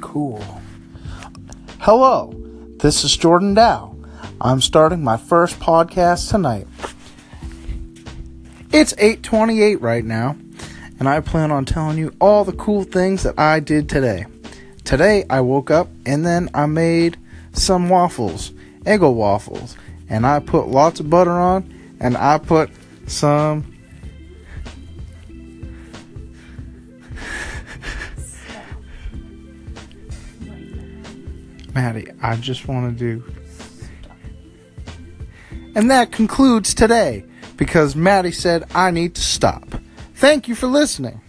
cool. Hello, this is Jordan Dow. I'm starting my first podcast tonight. It's 8:28 right now, and I plan on telling you all the cool things that I did today. Today I woke up and then I made some waffles, Eggo waffles, and I put lots of butter on and I put some Maddie, I just want to do. And that concludes today because Maddie said I need to stop. Thank you for listening.